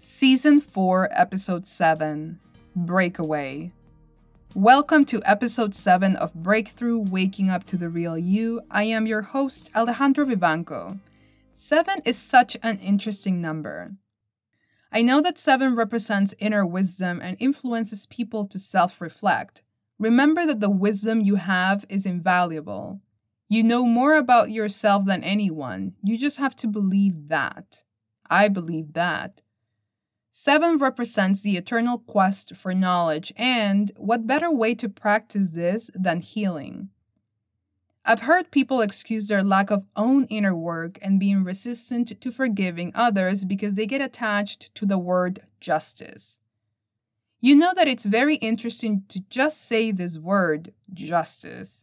Season 4, Episode 7 Breakaway. Welcome to Episode 7 of Breakthrough Waking Up to the Real You. I am your host, Alejandro Vivanco. 7 is such an interesting number. I know that 7 represents inner wisdom and influences people to self reflect. Remember that the wisdom you have is invaluable. You know more about yourself than anyone. You just have to believe that. I believe that. Seven represents the eternal quest for knowledge, and what better way to practice this than healing? I've heard people excuse their lack of own inner work and being resistant to forgiving others because they get attached to the word justice. You know that it's very interesting to just say this word, justice.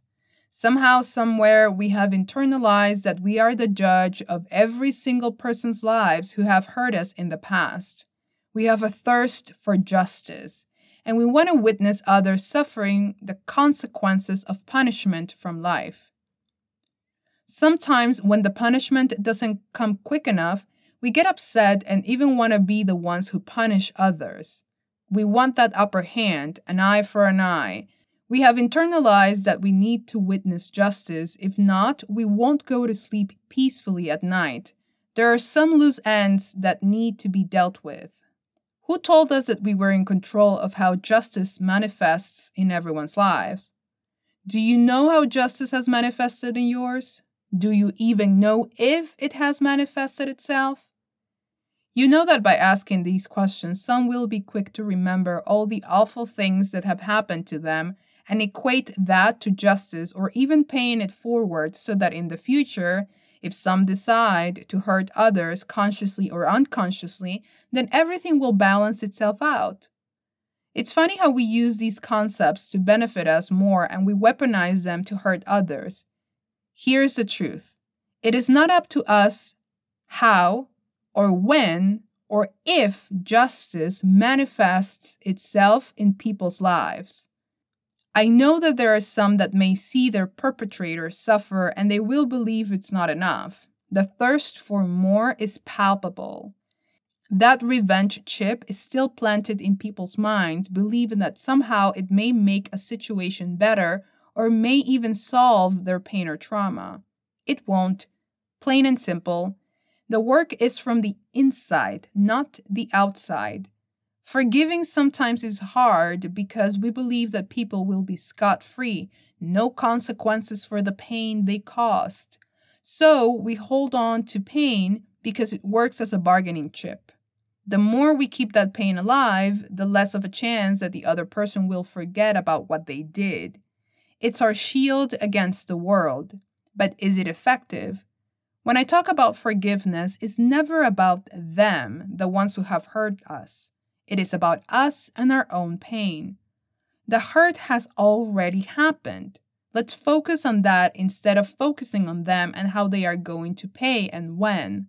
Somehow, somewhere, we have internalized that we are the judge of every single person's lives who have hurt us in the past. We have a thirst for justice, and we want to witness others suffering the consequences of punishment from life. Sometimes, when the punishment doesn't come quick enough, we get upset and even want to be the ones who punish others. We want that upper hand, an eye for an eye. We have internalized that we need to witness justice. If not, we won't go to sleep peacefully at night. There are some loose ends that need to be dealt with. Who told us that we were in control of how justice manifests in everyone's lives? Do you know how justice has manifested in yours? Do you even know if it has manifested itself? You know that by asking these questions, some will be quick to remember all the awful things that have happened to them and equate that to justice or even paying it forward so that in the future if some decide to hurt others consciously or unconsciously, then everything will balance itself out. It's funny how we use these concepts to benefit us more and we weaponize them to hurt others. Here's the truth it is not up to us how or when or if justice manifests itself in people's lives. I know that there are some that may see their perpetrator suffer and they will believe it's not enough. The thirst for more is palpable. That revenge chip is still planted in people's minds, believing that somehow it may make a situation better or may even solve their pain or trauma. It won't. Plain and simple. The work is from the inside, not the outside. Forgiving sometimes is hard because we believe that people will be scot free, no consequences for the pain they caused. So we hold on to pain because it works as a bargaining chip. The more we keep that pain alive, the less of a chance that the other person will forget about what they did. It's our shield against the world. But is it effective? When I talk about forgiveness, it's never about them, the ones who have hurt us. It is about us and our own pain. The hurt has already happened. Let's focus on that instead of focusing on them and how they are going to pay and when.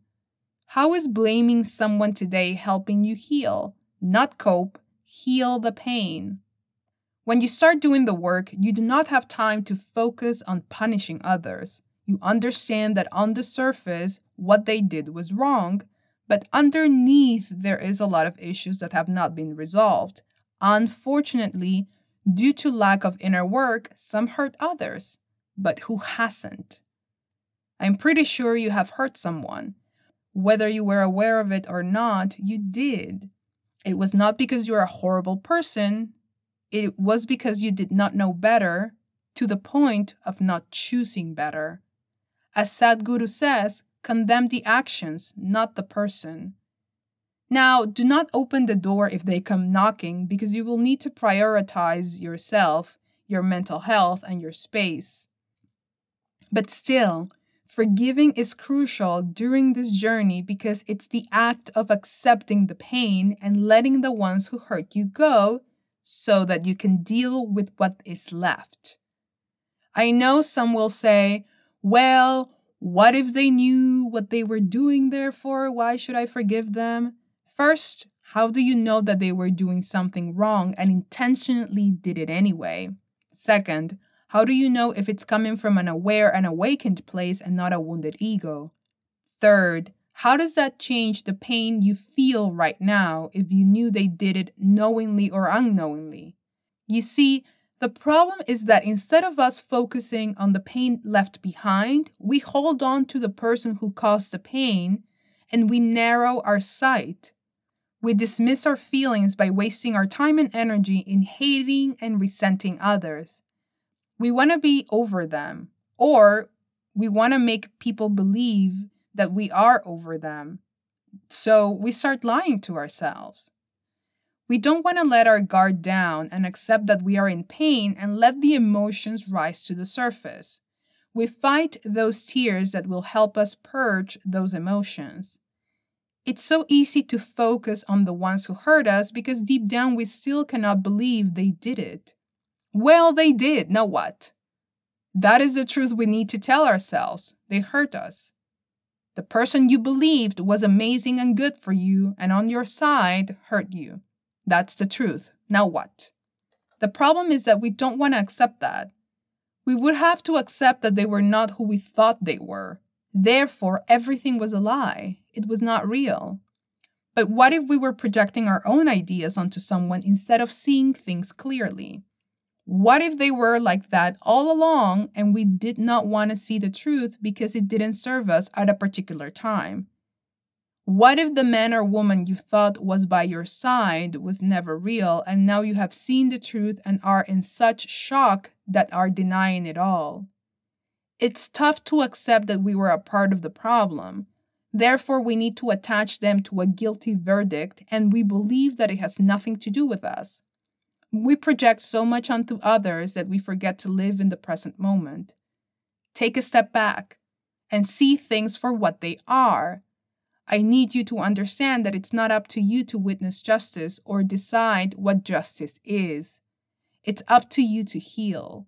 How is blaming someone today helping you heal? Not cope, heal the pain. When you start doing the work, you do not have time to focus on punishing others. You understand that on the surface, what they did was wrong, but underneath, there is a lot of issues that have not been resolved. Unfortunately, due to lack of inner work, some hurt others. But who hasn't? I'm pretty sure you have hurt someone. Whether you were aware of it or not, you did. It was not because you're a horrible person, it was because you did not know better to the point of not choosing better. As Sadhguru says, Condemn the actions, not the person. Now, do not open the door if they come knocking because you will need to prioritize yourself, your mental health, and your space. But still, forgiving is crucial during this journey because it's the act of accepting the pain and letting the ones who hurt you go so that you can deal with what is left. I know some will say, well, what if they knew what they were doing there for? Why should I forgive them? First, how do you know that they were doing something wrong and intentionally did it anyway? Second, how do you know if it's coming from an aware and awakened place and not a wounded ego? Third, How does that change the pain you feel right now if you knew they did it knowingly or unknowingly? You see, the problem is that instead of us focusing on the pain left behind, we hold on to the person who caused the pain and we narrow our sight. We dismiss our feelings by wasting our time and energy in hating and resenting others. We want to be over them, or we want to make people believe that we are over them. So we start lying to ourselves. We don't want to let our guard down and accept that we are in pain and let the emotions rise to the surface. We fight those tears that will help us purge those emotions. It's so easy to focus on the ones who hurt us because deep down we still cannot believe they did it. Well, they did, now what? That is the truth we need to tell ourselves. They hurt us. The person you believed was amazing and good for you and on your side hurt you. That's the truth. Now what? The problem is that we don't want to accept that. We would have to accept that they were not who we thought they were. Therefore, everything was a lie. It was not real. But what if we were projecting our own ideas onto someone instead of seeing things clearly? What if they were like that all along and we did not want to see the truth because it didn't serve us at a particular time? What if the man or woman you thought was by your side was never real and now you have seen the truth and are in such shock that are denying it all? It's tough to accept that we were a part of the problem. Therefore, we need to attach them to a guilty verdict and we believe that it has nothing to do with us. We project so much onto others that we forget to live in the present moment. Take a step back and see things for what they are. I need you to understand that it's not up to you to witness justice or decide what justice is. It's up to you to heal.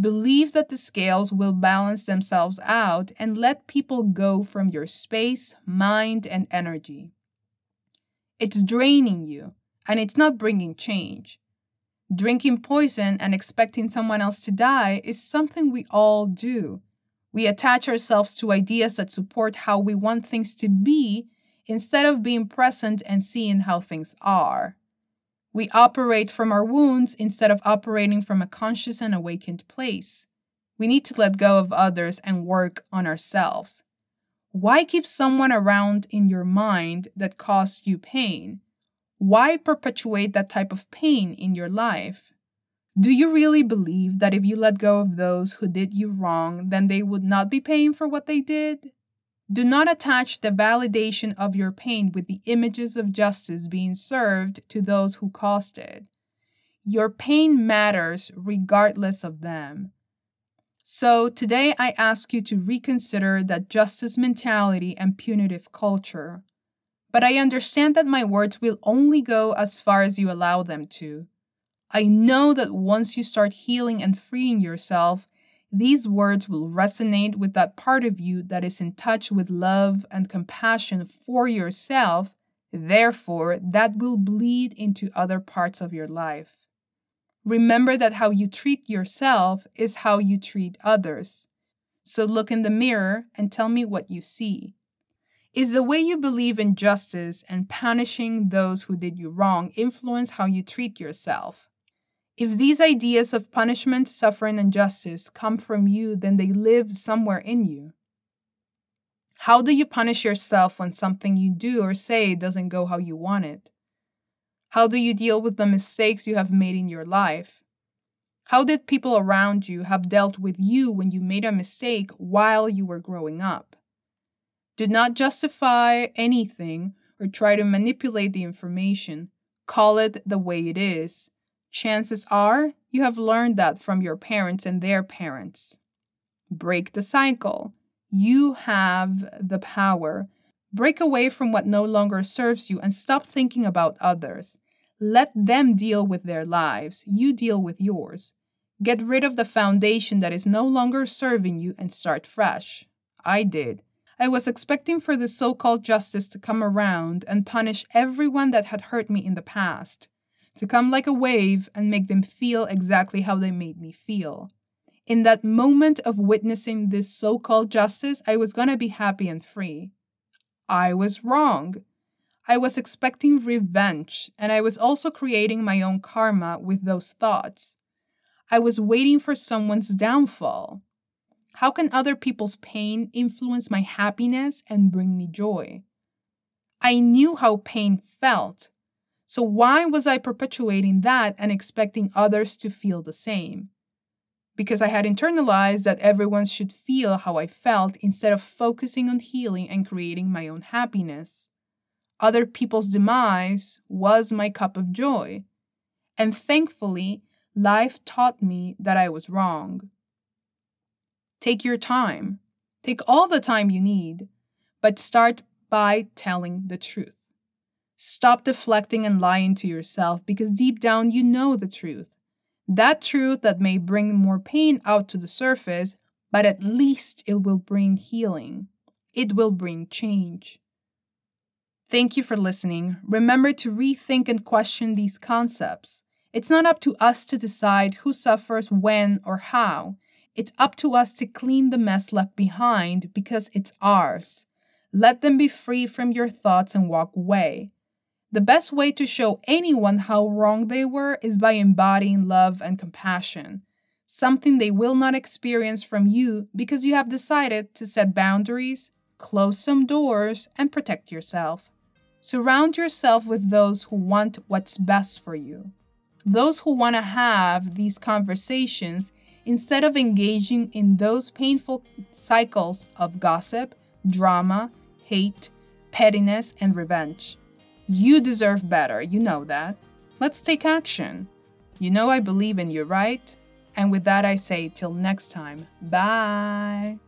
Believe that the scales will balance themselves out and let people go from your space, mind, and energy. It's draining you, and it's not bringing change. Drinking poison and expecting someone else to die is something we all do. We attach ourselves to ideas that support how we want things to be instead of being present and seeing how things are. We operate from our wounds instead of operating from a conscious and awakened place. We need to let go of others and work on ourselves. Why keep someone around in your mind that caused you pain? Why perpetuate that type of pain in your life? Do you really believe that if you let go of those who did you wrong, then they would not be paying for what they did? Do not attach the validation of your pain with the images of justice being served to those who caused it. Your pain matters regardless of them. So, today I ask you to reconsider that justice mentality and punitive culture. But I understand that my words will only go as far as you allow them to. I know that once you start healing and freeing yourself, these words will resonate with that part of you that is in touch with love and compassion for yourself. Therefore, that will bleed into other parts of your life. Remember that how you treat yourself is how you treat others. So look in the mirror and tell me what you see. Is the way you believe in justice and punishing those who did you wrong influence how you treat yourself? If these ideas of punishment, suffering, and justice come from you, then they live somewhere in you. How do you punish yourself when something you do or say doesn't go how you want it? How do you deal with the mistakes you have made in your life? How did people around you have dealt with you when you made a mistake while you were growing up? Do not justify anything or try to manipulate the information. Call it the way it is. Chances are you have learned that from your parents and their parents. Break the cycle. You have the power. Break away from what no longer serves you and stop thinking about others. Let them deal with their lives. You deal with yours. Get rid of the foundation that is no longer serving you and start fresh. I did. I was expecting for the so called justice to come around and punish everyone that had hurt me in the past, to come like a wave and make them feel exactly how they made me feel. In that moment of witnessing this so called justice, I was going to be happy and free. I was wrong. I was expecting revenge, and I was also creating my own karma with those thoughts. I was waiting for someone's downfall. How can other people's pain influence my happiness and bring me joy? I knew how pain felt, so why was I perpetuating that and expecting others to feel the same? Because I had internalized that everyone should feel how I felt instead of focusing on healing and creating my own happiness. Other people's demise was my cup of joy. And thankfully, life taught me that I was wrong. Take your time. Take all the time you need, but start by telling the truth. Stop deflecting and lying to yourself because deep down you know the truth. That truth that may bring more pain out to the surface, but at least it will bring healing. It will bring change. Thank you for listening. Remember to rethink and question these concepts. It's not up to us to decide who suffers when or how. It's up to us to clean the mess left behind because it's ours. Let them be free from your thoughts and walk away. The best way to show anyone how wrong they were is by embodying love and compassion, something they will not experience from you because you have decided to set boundaries, close some doors, and protect yourself. Surround yourself with those who want what's best for you, those who want to have these conversations instead of engaging in those painful cycles of gossip, drama, hate, pettiness, and revenge. You deserve better, you know that. Let's take action. You know I believe in you, right? And with that, I say till next time, bye.